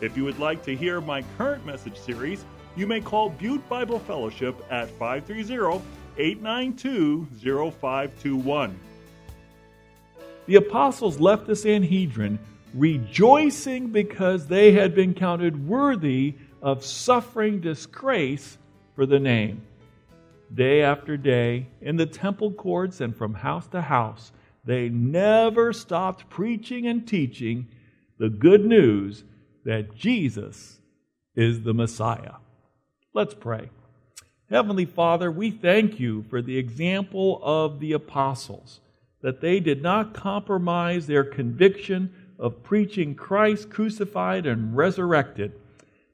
If you would like to hear my current message series, you may call Butte Bible Fellowship at 530 892 0521. The apostles left the Sanhedrin rejoicing because they had been counted worthy of suffering disgrace for the name. Day after day, in the temple courts and from house to house, they never stopped preaching and teaching the good news that Jesus is the Messiah. Let's pray. Heavenly Father, we thank you for the example of the apostles, that they did not compromise their conviction of preaching Christ crucified and resurrected.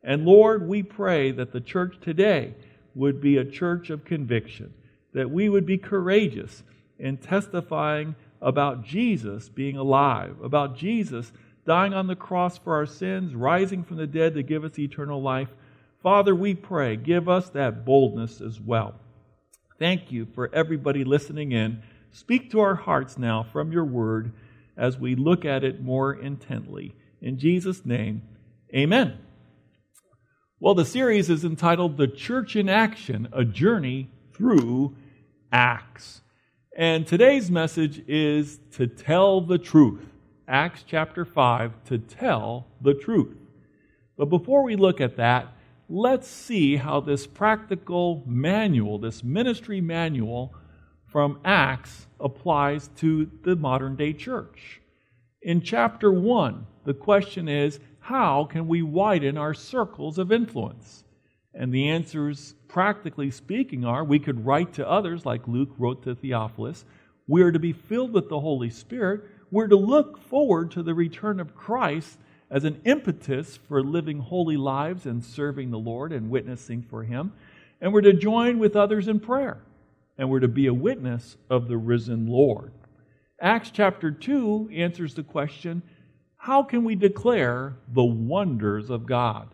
And Lord, we pray that the church today would be a church of conviction, that we would be courageous in testifying about Jesus being alive, about Jesus dying on the cross for our sins, rising from the dead to give us eternal life. Father, we pray, give us that boldness as well. Thank you for everybody listening in. Speak to our hearts now from your word as we look at it more intently. In Jesus' name, amen. Well, the series is entitled The Church in Action A Journey Through Acts. And today's message is to tell the truth. Acts chapter 5, to tell the truth. But before we look at that, let's see how this practical manual, this ministry manual from Acts, applies to the modern day church. In chapter 1, the question is how can we widen our circles of influence? And the answers, practically speaking, are we could write to others, like Luke wrote to Theophilus. We are to be filled with the Holy Spirit. We're to look forward to the return of Christ as an impetus for living holy lives and serving the Lord and witnessing for Him. And we're to join with others in prayer. And we're to be a witness of the risen Lord. Acts chapter 2 answers the question how can we declare the wonders of God?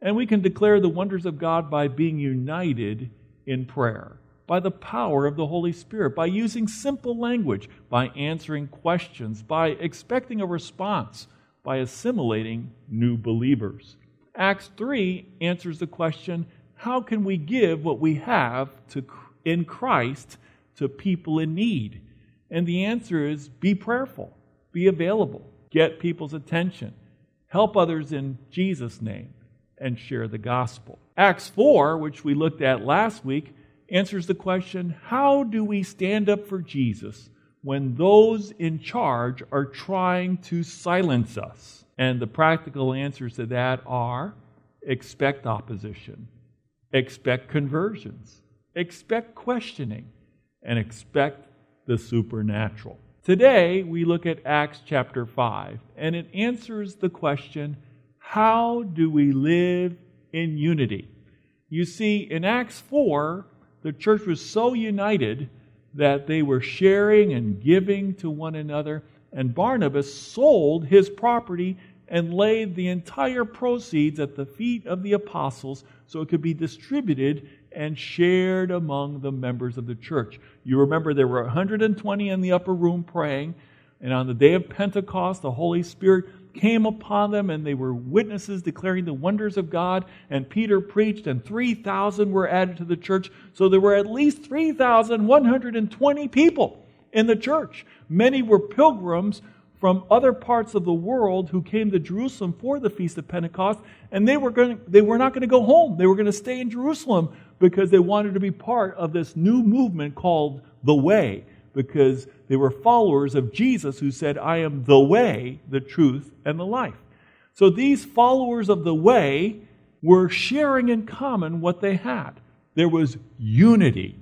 And we can declare the wonders of God by being united in prayer, by the power of the Holy Spirit, by using simple language, by answering questions, by expecting a response, by assimilating new believers. Acts 3 answers the question how can we give what we have to, in Christ to people in need? And the answer is be prayerful, be available, get people's attention, help others in Jesus' name, and share the gospel. Acts 4, which we looked at last week, answers the question how do we stand up for Jesus when those in charge are trying to silence us? And the practical answers to that are expect opposition, expect conversions, expect questioning, and expect the supernatural. Today, we look at Acts chapter 5, and it answers the question how do we live in unity? You see, in Acts 4, the church was so united that they were sharing and giving to one another, and Barnabas sold his property and laid the entire proceeds at the feet of the apostles so it could be distributed and shared among the members of the church. You remember there were 120 in the upper room praying, and on the day of Pentecost, the Holy Spirit came upon them, and they were witnesses declaring the wonders of God. And Peter preached, and 3,000 were added to the church. So there were at least 3,120 people in the church. Many were pilgrims from other parts of the world who came to Jerusalem for the Feast of Pentecost, and they were, going to, they were not going to go home. They were going to stay in Jerusalem because they wanted to be part of this new movement called the Way, because they were followers of Jesus who said, I am the way, the truth, and the life. So these followers of the Way were sharing in common what they had. There was unity.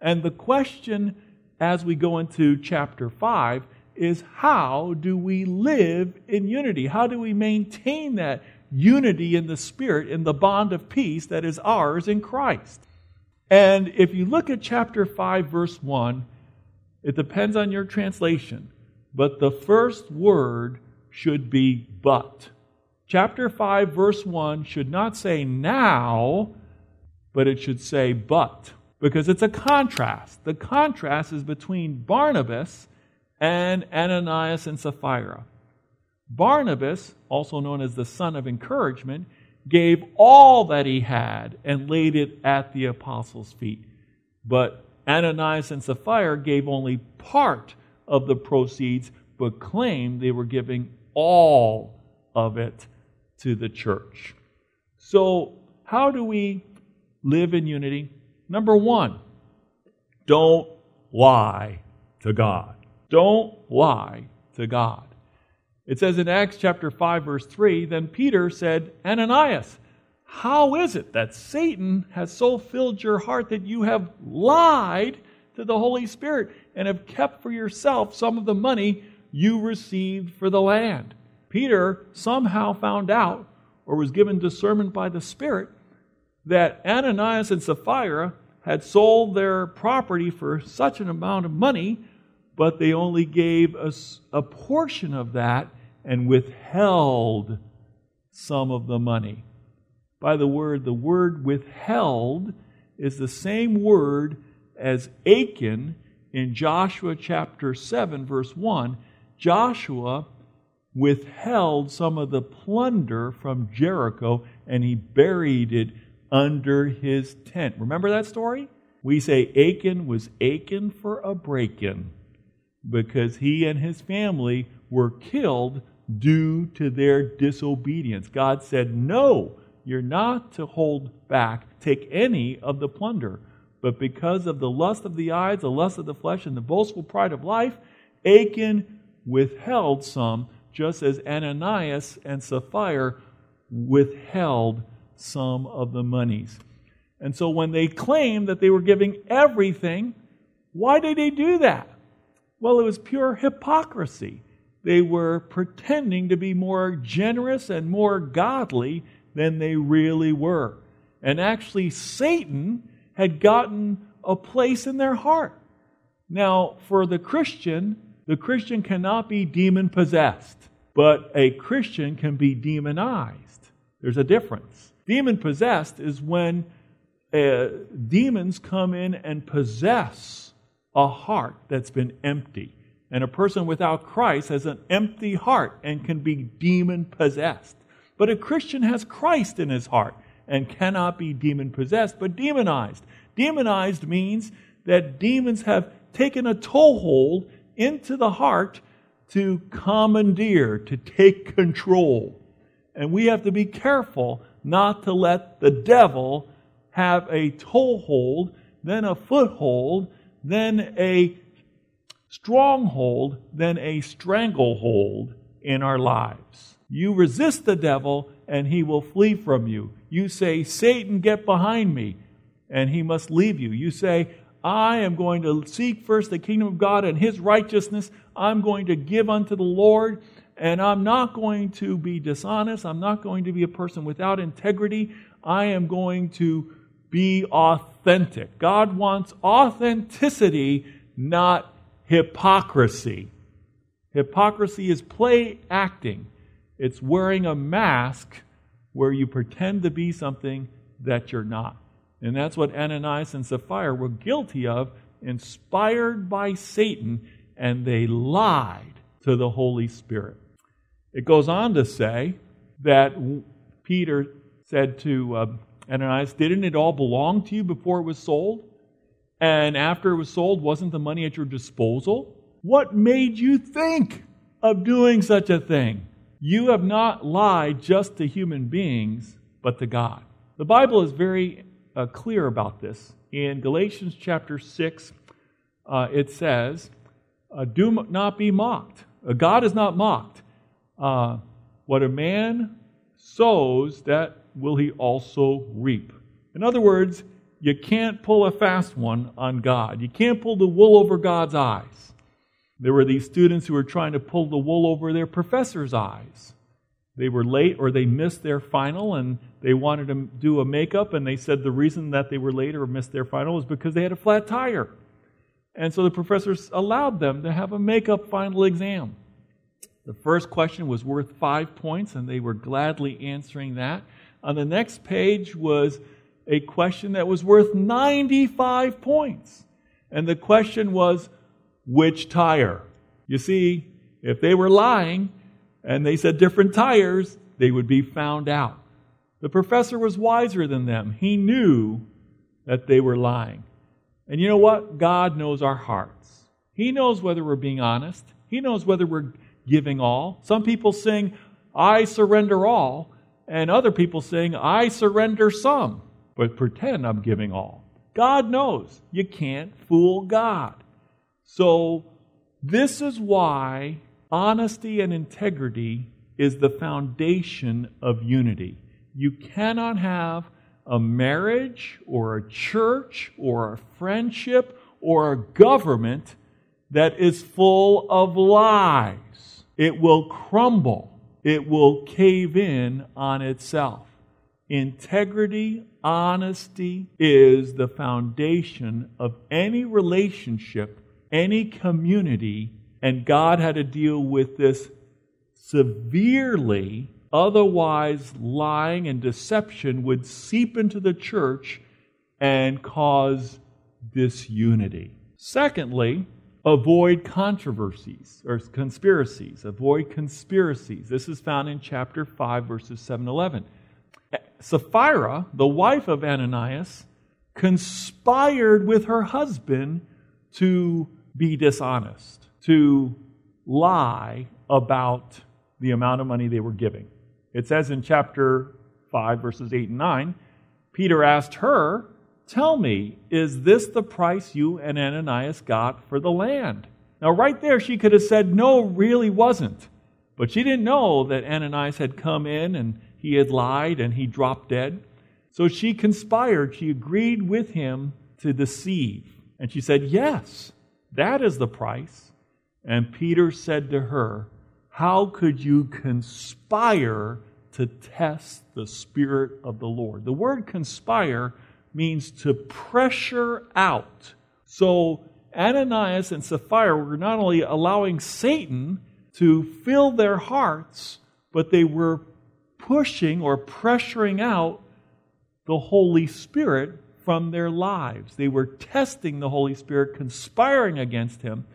And the question as we go into chapter 5 is how do we live in unity? How do we maintain that unity in the Spirit, in the bond of peace that is ours in Christ. And if you look at chapter 5, verse 1, it depends on your translation, but the first word should be but. Chapter 5, verse 1 should not say now, but it should say but, because it's a contrast. The contrast is between Barnabas and Ananias and Sapphira. Barnabas, also known as the son of encouragement, gave all that he had and laid it at the apostles' feet. But Ananias and Sapphira gave only part of the proceeds, but claimed they were giving all of it to the church. So, how do we live in unity? Number one, don't lie to God. Don't lie to God. It says in Acts chapter 5, verse 3 Then Peter said, Ananias, how is it that Satan has so filled your heart that you have lied to the Holy Spirit and have kept for yourself some of the money you received for the land? Peter somehow found out, or was given discernment by the Spirit, that Ananias and Sapphira had sold their property for such an amount of money but they only gave us a portion of that and withheld some of the money. By the word, the word withheld is the same word as Achan in Joshua chapter 7, verse 1. Joshua withheld some of the plunder from Jericho and he buried it under his tent. Remember that story? We say Achan was Achan for a break in because he and his family were killed due to their disobedience. God said, No, you're not to hold back, take any of the plunder. But because of the lust of the eyes, the lust of the flesh, and the boastful pride of life, Achan withheld some, just as Ananias and Sapphira withheld some of the monies. And so when they claimed that they were giving everything, why did they do that? Well, it was pure hypocrisy. They were pretending to be more generous and more godly than they really were. And actually, Satan had gotten a place in their heart. Now, for the Christian, the Christian cannot be demon possessed, but a Christian can be demonized. There's a difference. Demon possessed is when uh, demons come in and possess a heart that's been empty. And a person without Christ has an empty heart and can be demon possessed. But a Christian has Christ in his heart and cannot be demon possessed, but demonized. Demonized means that demons have taken a toehold into the heart to commandeer, to take control. And we have to be careful not to let the devil have a toehold, then a foothold, then a stronghold, then a stranglehold in our lives. You resist the devil, and he will flee from you. You say, Satan, get behind me, and he must leave you. You say, I am going to seek first the kingdom of God and his righteousness. I'm going to give unto the Lord, and I'm not going to be dishonest. I'm not going to be a person without integrity. I am going to be authentic. God wants authenticity, not hypocrisy. Hypocrisy is play acting, it's wearing a mask where you pretend to be something that you're not. And that's what Ananias and Sapphira were guilty of, inspired by Satan, and they lied to the Holy Spirit. It goes on to say that Peter said to uh, Ananias, didn't it all belong to you before it was sold? And after it was sold, wasn't the money at your disposal? What made you think of doing such a thing? You have not lied just to human beings, but to God. The Bible is very uh, clear about this. In Galatians chapter 6, uh, it says, uh, Do not be mocked. Uh, God is not mocked. Uh, what a man sows, that will he also reap. In other words, you can't pull a fast one on God. You can't pull the wool over God's eyes. There were these students who were trying to pull the wool over their professor's eyes. they were late or they missed their final and they wanted to do a makeup and they said the reason that they were late or missed their final was because they had a flat tire. And so the professors allowed them to have a makeup final exam. The first question was worth five points, and they were gladly answering that. On the next page was a question that was worth 95 points. And the question was, which tire? You see, if they were lying and they said different tires, they would be found out. The professor was wiser than them. He knew that they were lying. And you know what? God knows our hearts. He knows whether we're being honest. He knows whether we're giving all. Some people sing, I surrender all, and other people sing, I surrender some, but pretend I'm giving all. God knows. You can't fool God. So, this is why honesty and integrity is the foundation of unity. You cannot have a marriage or a church or a friendship or a government that is full of lies. It will crumble, it will cave in on itself. Integrity, honesty is the foundation of any relationship, any community, and God had to deal with this severely Otherwise, lying and deception would seep into the church and cause disunity. Secondly, avoid controversies or conspiracies. Avoid conspiracies. This is found in chapter 5, verses 7 11. Sapphira, the wife of Ananias, conspired with her husband to be dishonest, to lie about the amount of money they were giving. It says in chapter 5, verses 8 and 9, Peter asked her, Tell me, is this the price you and Ananias got for the land? Now, right there, she could have said, No, really wasn't. But she didn't know that Ananias had come in and he had lied and he dropped dead. So she conspired. She agreed with him to deceive. And she said, Yes, that is the price. And Peter said to her, how could you conspire to test the Spirit of the Lord? The word conspire means to pressure out. So Ananias and Sapphira were not only allowing Satan to fill their hearts, but they were pushing or pressuring out the Holy Spirit from their lives. They were testing the Holy Spirit, conspiring against him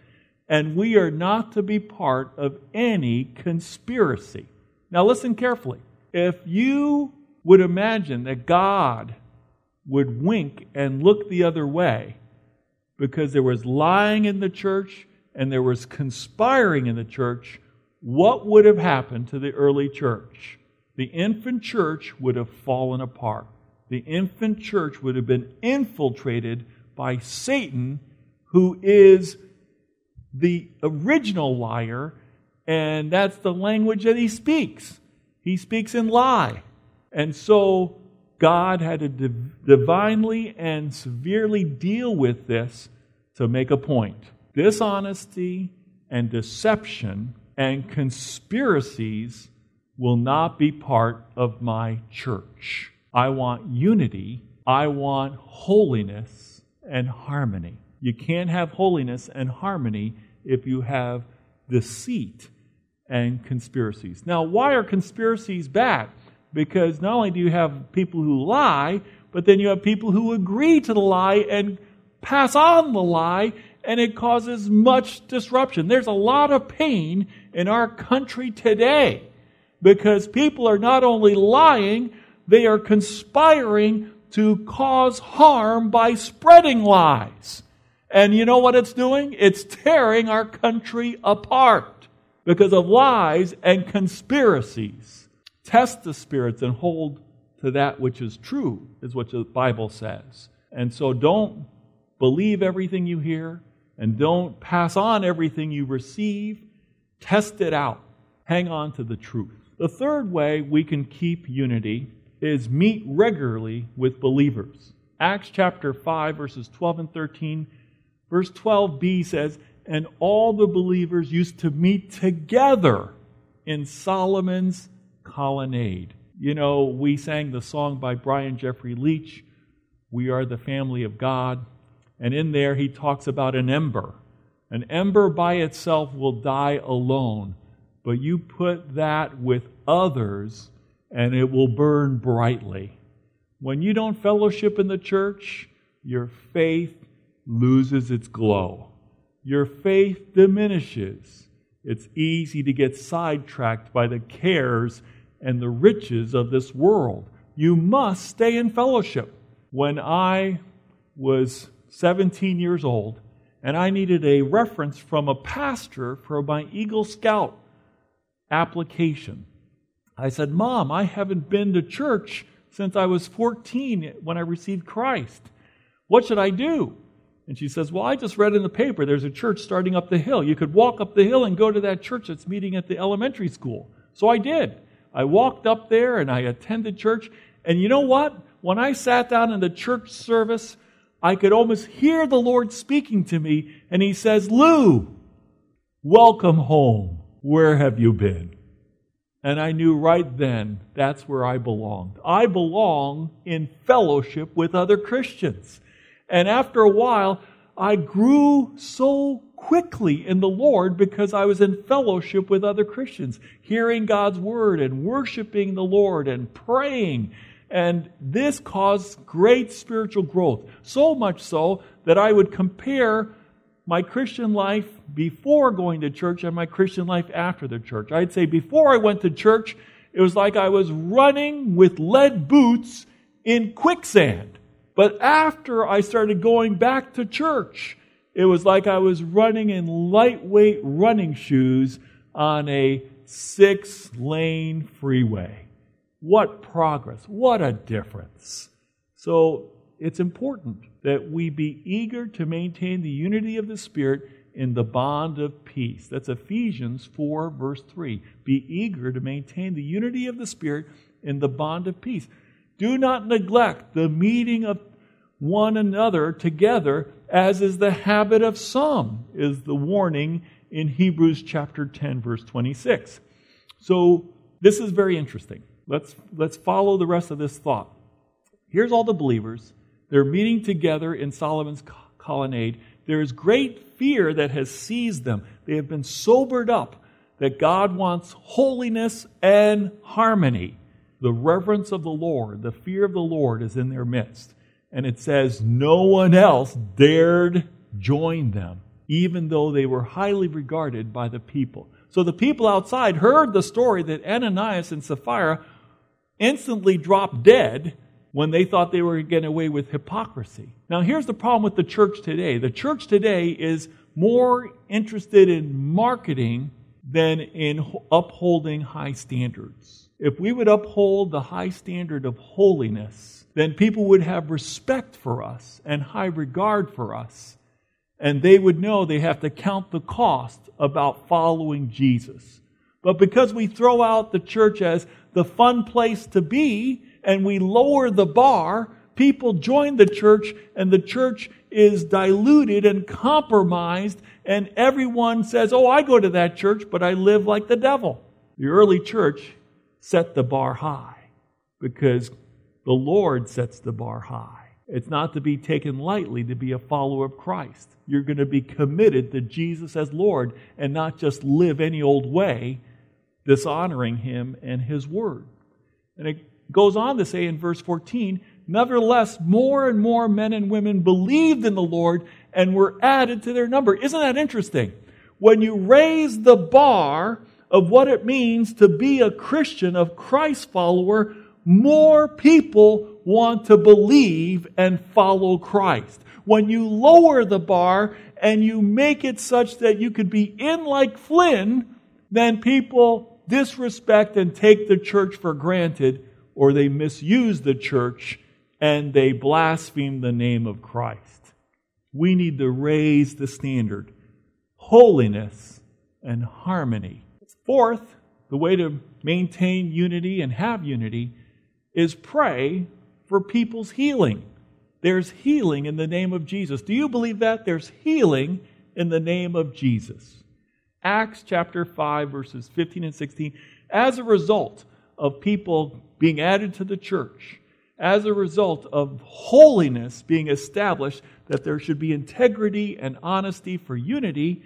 and we are not to be part of any conspiracy. Now, listen carefully. If you would imagine that God would wink and look the other way because there was lying in the church and there was conspiring in the church, what would have happened to the early church? The infant church would have fallen apart. The infant church would have been infiltrated by Satan, who is the original liar, and that's the language that he speaks. He speaks in lie. And so God had to div- divinely and severely deal with this to make a point. Dishonesty and deception and conspiracies will not be part of my church. I want unity, I want holiness and harmony. You can't have holiness and harmony if you have deceit and conspiracies. Now, why are conspiracies bad? Because not only do you have people who lie, but then you have people who agree to the lie and pass on the lie, and it causes much disruption. There's a lot of pain in our country today because people are not only lying, they are conspiring to cause harm by spreading lies. And you know what it's doing? It's tearing our country apart because of lies and conspiracies. Test the spirits and hold to that which is true, is what the Bible says. And so don't believe everything you hear and don't pass on everything you receive. Test it out. Hang on to the truth. The third way we can keep unity is meet regularly with believers. Acts chapter 5, verses 12 and 13 Verse 12b says, And all the believers used to meet together in Solomon's colonnade. You know, we sang the song by Brian Jeffery Leech, We Are the Family of God. And in there, he talks about an ember. An ember by itself will die alone, but you put that with others and it will burn brightly. When you don't fellowship in the church, your faith loses its glow. Your faith diminishes. It's easy to get sidetracked by the cares and the riches of this world. You must stay in fellowship. When I was 17 years old and I needed a reference from a pastor for my Eagle Scout application, I said, Mom, I haven't been to church since I was 14 when I received Christ. What should I do? And she says, Well, I just read in the paper there's a church starting up the hill. You could walk up the hill and go to that church that's meeting at the elementary school. So I did. I walked up there and I attended church. And you know what? When I sat down in the church service, I could almost hear the Lord speaking to me. And He says, Lou, welcome home. Where have you been? And I knew right then that's where I belonged. I belong in fellowship with other Christians. And after a while, I grew so quickly in the Lord because I was in fellowship with other Christians, hearing God's word and worshiping the Lord and praying. And this caused great spiritual growth. So much so that I would compare my Christian life before going to church and my Christian life after the church. I'd say before I went to church, it was like I was running with lead boots in quicksand. But after I started going back to church, it was like I was running in lightweight running shoes on a six lane freeway. What progress! What a difference! So it's important that we be eager to maintain the unity of the Spirit in the bond of peace. That's Ephesians 4, verse 3. Be eager to maintain the unity of the Spirit in the bond of peace. Do not neglect the meeting of one another together, as is the habit of some, is the warning in Hebrews chapter 10, verse 26. So this is very interesting. Let's, let's follow the rest of this thought. Here's all the believers. They're meeting together in Solomon's colonnade. There is great fear that has seized them. They have been sobered up that God wants holiness and harmony. The reverence of the Lord, the fear of the Lord is in their midst. And it says, no one else dared join them, even though they were highly regarded by the people. So the people outside heard the story that Ananias and Sapphira instantly dropped dead when they thought they were getting away with hypocrisy. Now, here's the problem with the church today the church today is more interested in marketing than in upholding high standards. If we would uphold the high standard of holiness, then people would have respect for us and high regard for us. And they would know they have to count the cost about following Jesus. But because we throw out the church as the fun place to be and we lower the bar, people join the church and the church is diluted and compromised and everyone says, oh, I go to that church, but I live like the devil. The early church set the bar high because the Lord sets the bar high. It's not to be taken lightly to be a follower of Christ. You're going to be committed to Jesus as Lord and not just live any old way, dishonoring Him and His Word. And it goes on to say in verse 14, Nevertheless, more and more men and women believed in the Lord and were added to their number. Isn't that interesting? When you raise the bar of what it means to be a Christian, of Christ follower, more people want to believe and follow Christ. When you lower the bar and you make it such that you could be in like Flynn, then people disrespect and take the church for granted, or they misuse the church and they blaspheme the name of Christ. We need to raise the standard holiness and harmony. Fourth, the way to maintain unity and have unity is pray for people's healing. There's healing in the name of Jesus. Do you believe that? There's healing in the name of Jesus. Acts chapter 5, verses 15 and 16. As a result of people being added to the church, as a result of holiness being established, that there should be integrity and honesty for unity,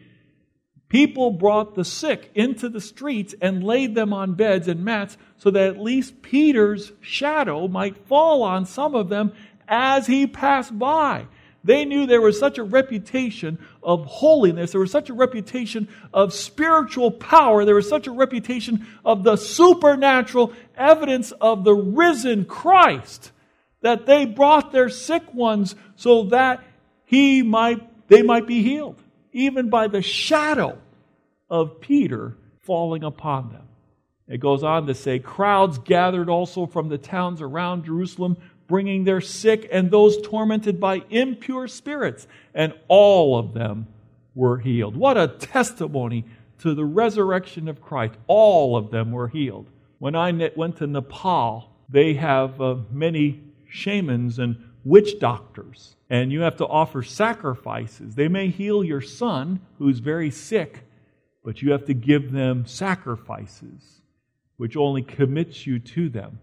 people brought the sick into the streets and laid them on beds and mats so that at least Peter's shadow might fall on some of them as he passed by. They knew there was such a reputation of holiness. There was such a reputation of spiritual power. There was such a reputation of the supernatural evidence of the risen Christ that they brought their sick ones so that he might, they might be healed, even by the shadow of Peter falling upon them. It goes on to say, crowds gathered also from the towns around Jerusalem bringing their sick and those tormented by impure spirits, and all of them were healed. What a testimony to the resurrection of Christ. All of them were healed. When I went to Nepal, they have uh, many shamans and witch doctors, and you have to offer sacrifices. They may heal your son, who's very sick, but you have to give them sacrifices, which only commits you to them.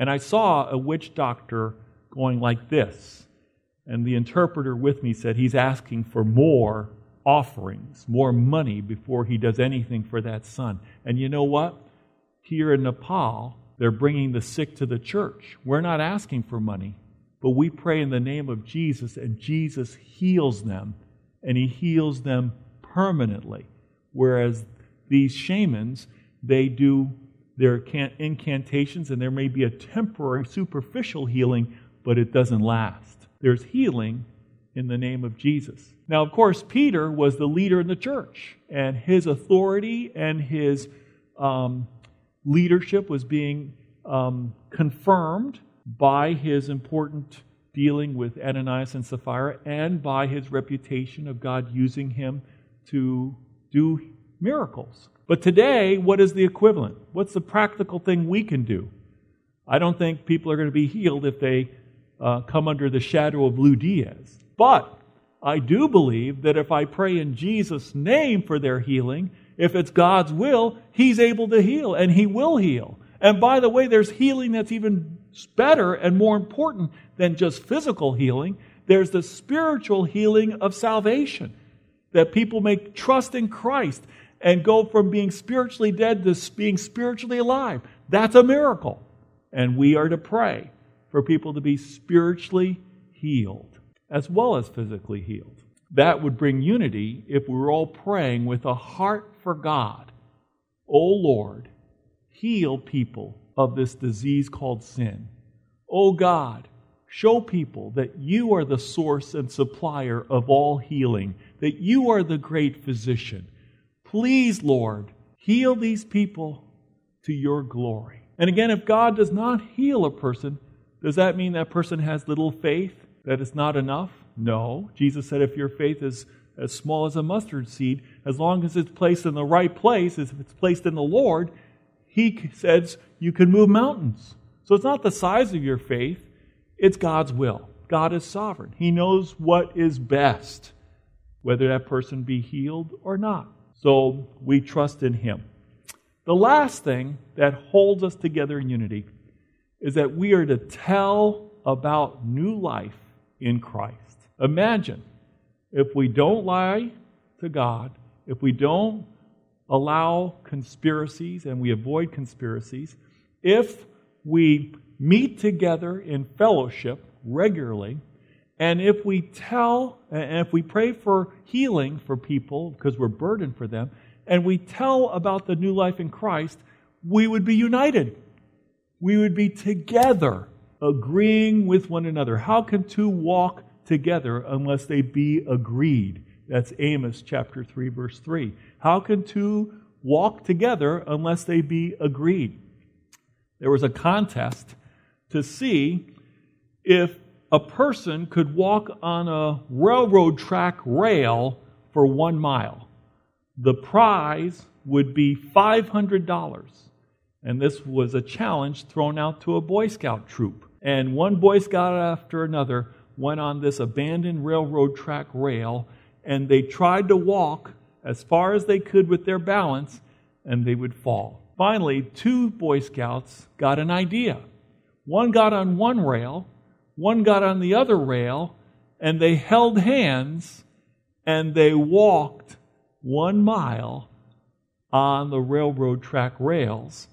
And I saw a witch doctor going like this. And the interpreter with me said he's asking for more offerings, more money before he does anything for that son. And you know what? Here in Nepal, they're bringing the sick to the church. We're not asking for money, but we pray in the name of Jesus, and Jesus heals them, and he heals them permanently. Whereas these shamans, they do there are incantations, and there may be a temporary, superficial healing, but it doesn't last. There's healing in the name of Jesus. Now, of course, Peter was the leader in the church, and his authority and his um, leadership was being um, confirmed by his important dealing with Ananias and Sapphira and by his reputation of God using him to do miracles. But today, what is the equivalent? What's the practical thing we can do? I don't think people are going to be healed if they uh, come under the shadow of Lou Diaz. But I do believe that if I pray in Jesus' name for their healing, if it's God's will, He's able to heal, and He will heal. And by the way, there's healing that's even better and more important than just physical healing. There's the spiritual healing of salvation that people may trust in Christ and go from being spiritually dead to being spiritually alive. That's a miracle. And we are to pray for people to be spiritually healed as well as physically healed. That would bring unity if we were all praying with a heart for God. O oh Lord, heal people of this disease called sin. O oh God, show people that you are the source and supplier of all healing, that you are the great physician Please, Lord, heal these people to your glory. And again, if God does not heal a person, does that mean that person has little faith, that it's not enough? No. Jesus said if your faith is as small as a mustard seed, as long as it's placed in the right place, if it's placed in the Lord, He says you can move mountains. So it's not the size of your faith, it's God's will. God is sovereign. He knows what is best, whether that person be healed or not. So we trust in Him. The last thing that holds us together in unity is that we are to tell about new life in Christ. Imagine if we don't lie to God, if we don't allow conspiracies and we avoid conspiracies, if we meet together in fellowship regularly, and if we tell, and if we pray for healing for people because we're burdened for them, and we tell about the new life in Christ, we would be united. We would be together, agreeing with one another. How can two walk together unless they be agreed? That's Amos chapter 3, verse 3. How can two walk together unless they be agreed? There was a contest to see if a person could walk on a railroad track rail for one mile. The prize would be $500. And this was a challenge thrown out to a Boy Scout troop. And one Boy Scout after another went on this abandoned railroad track rail, and they tried to walk as far as they could with their balance, and they would fall. finally, two Boy Scouts got an idea. One got on one rail, one got on the other rail, and they held hands and they walked one mile on the railroad track rails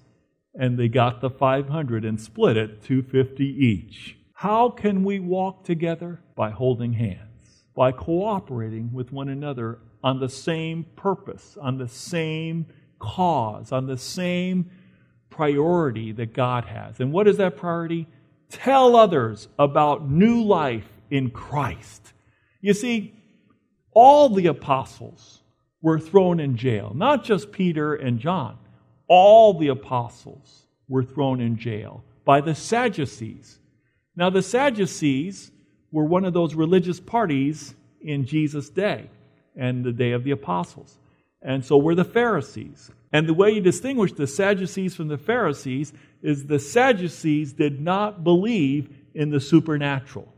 and they got the 500 and split it 250 each. How can we walk together? By holding hands, by cooperating with one another on the same purpose, on the same cause, on the same priority that God has. And what is that priority? Tell others about new life in Christ. You see, all the apostles were thrown in jail, not just Peter and John. All the apostles were thrown in jail by the Sadducees. Now, the Sadducees were one of those religious parties in Jesus' day and the day of the apostles. And so were the Pharisees. And the way you distinguish the Sadducees from the Pharisees is the Sadducees did not believe in the supernatural.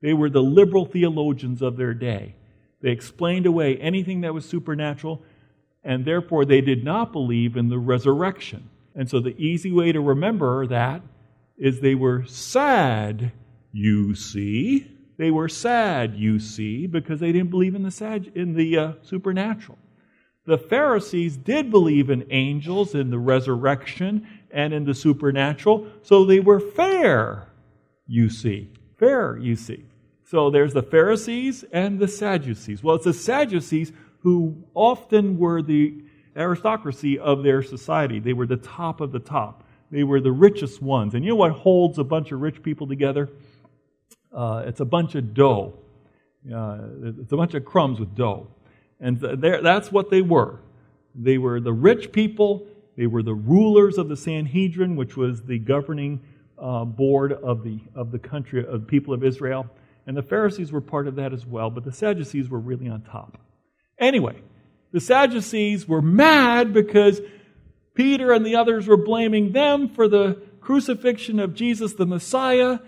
They were the liberal theologians of their day. They explained away anything that was supernatural, and therefore they did not believe in the resurrection. And so the easy way to remember that is they were sad, you see. They were sad, you see, because they didn't believe in the, sad, in the uh, supernatural. The Pharisees did believe in angels, in the resurrection, and in the supernatural, so they were fair, you see. Fair, you see. So there's the Pharisees and the Sadducees. Well, it's the Sadducees who often were the aristocracy of their society. They were the top of the top. They were the richest ones. And you know what holds a bunch of rich people together? Uh, it's a bunch of dough. Uh, it's a bunch of crumbs with dough. And that's what they were. They were the rich people. They were the rulers of the Sanhedrin, which was the governing uh, board of the, of the country, of the people of Israel. And the Pharisees were part of that as well, but the Sadducees were really on top. Anyway, the Sadducees were mad because Peter and the others were blaming them for the crucifixion of Jesus the Messiah.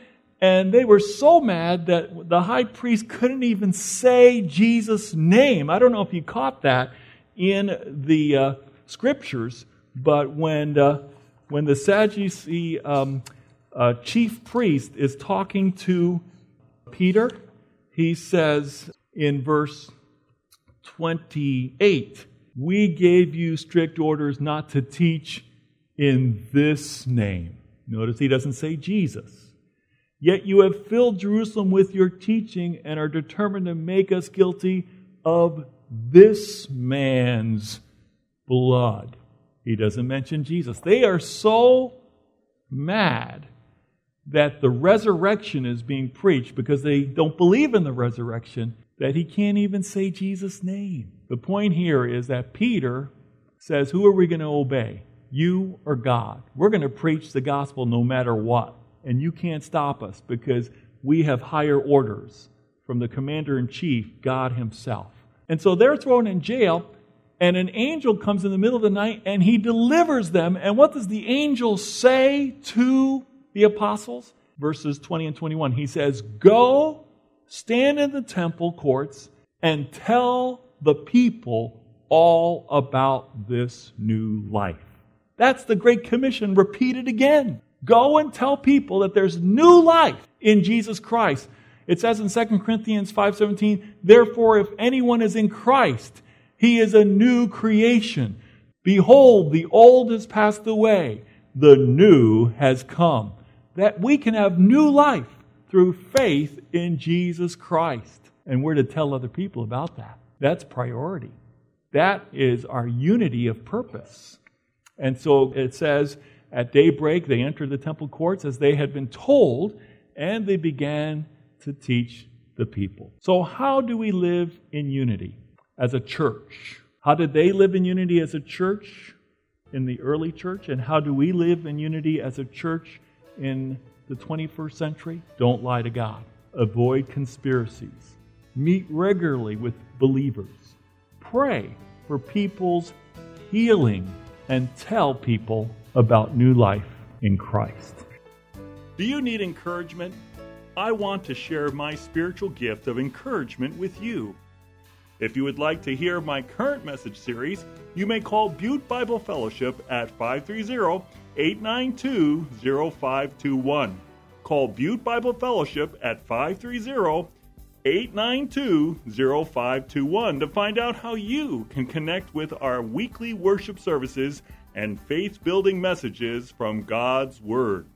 And they were so mad that the high priest couldn't even say Jesus' name. I don't know if you caught that in the uh, scriptures, but when, uh, when the Sadducee um, uh, chief priest is talking to Peter, he says in verse 28 We gave you strict orders not to teach in this name. Notice he doesn't say Jesus. Yet you have filled Jerusalem with your teaching and are determined to make us guilty of this man's blood. He doesn't mention Jesus. They are so mad that the resurrection is being preached because they don't believe in the resurrection that he can't even say Jesus' name. The point here is that Peter says, Who are we going to obey? You or God? We're going to preach the gospel no matter what. And you can't stop us because we have higher orders from the commander in chief, God Himself. And so they're thrown in jail, and an angel comes in the middle of the night and he delivers them. And what does the angel say to the apostles? Verses 20 and 21. He says, Go stand in the temple courts and tell the people all about this new life. That's the Great Commission repeated again. Go and tell people that there's new life in Jesus Christ. It says in 2 Corinthians 5:17, "Therefore if anyone is in Christ, he is a new creation. Behold, the old has passed away, the new has come." That we can have new life through faith in Jesus Christ. And we're to tell other people about that. That's priority. That is our unity of purpose. And so it says, at daybreak, they entered the temple courts as they had been told, and they began to teach the people. So, how do we live in unity as a church? How did they live in unity as a church in the early church? And how do we live in unity as a church in the 21st century, don't lie to God. Avoid conspiracies. Meet regularly with believers. Pray for people's healing and tell people about new life in Christ. Do you need encouragement? I want to share my spiritual gift of encouragement with you. If you would like to hear my current message series, you may call Butte Bible Fellowship at 530 892 0521. Call Butte Bible Fellowship at 530 892 0521 to find out how you can connect with our weekly worship services and faith building messages from God's Word.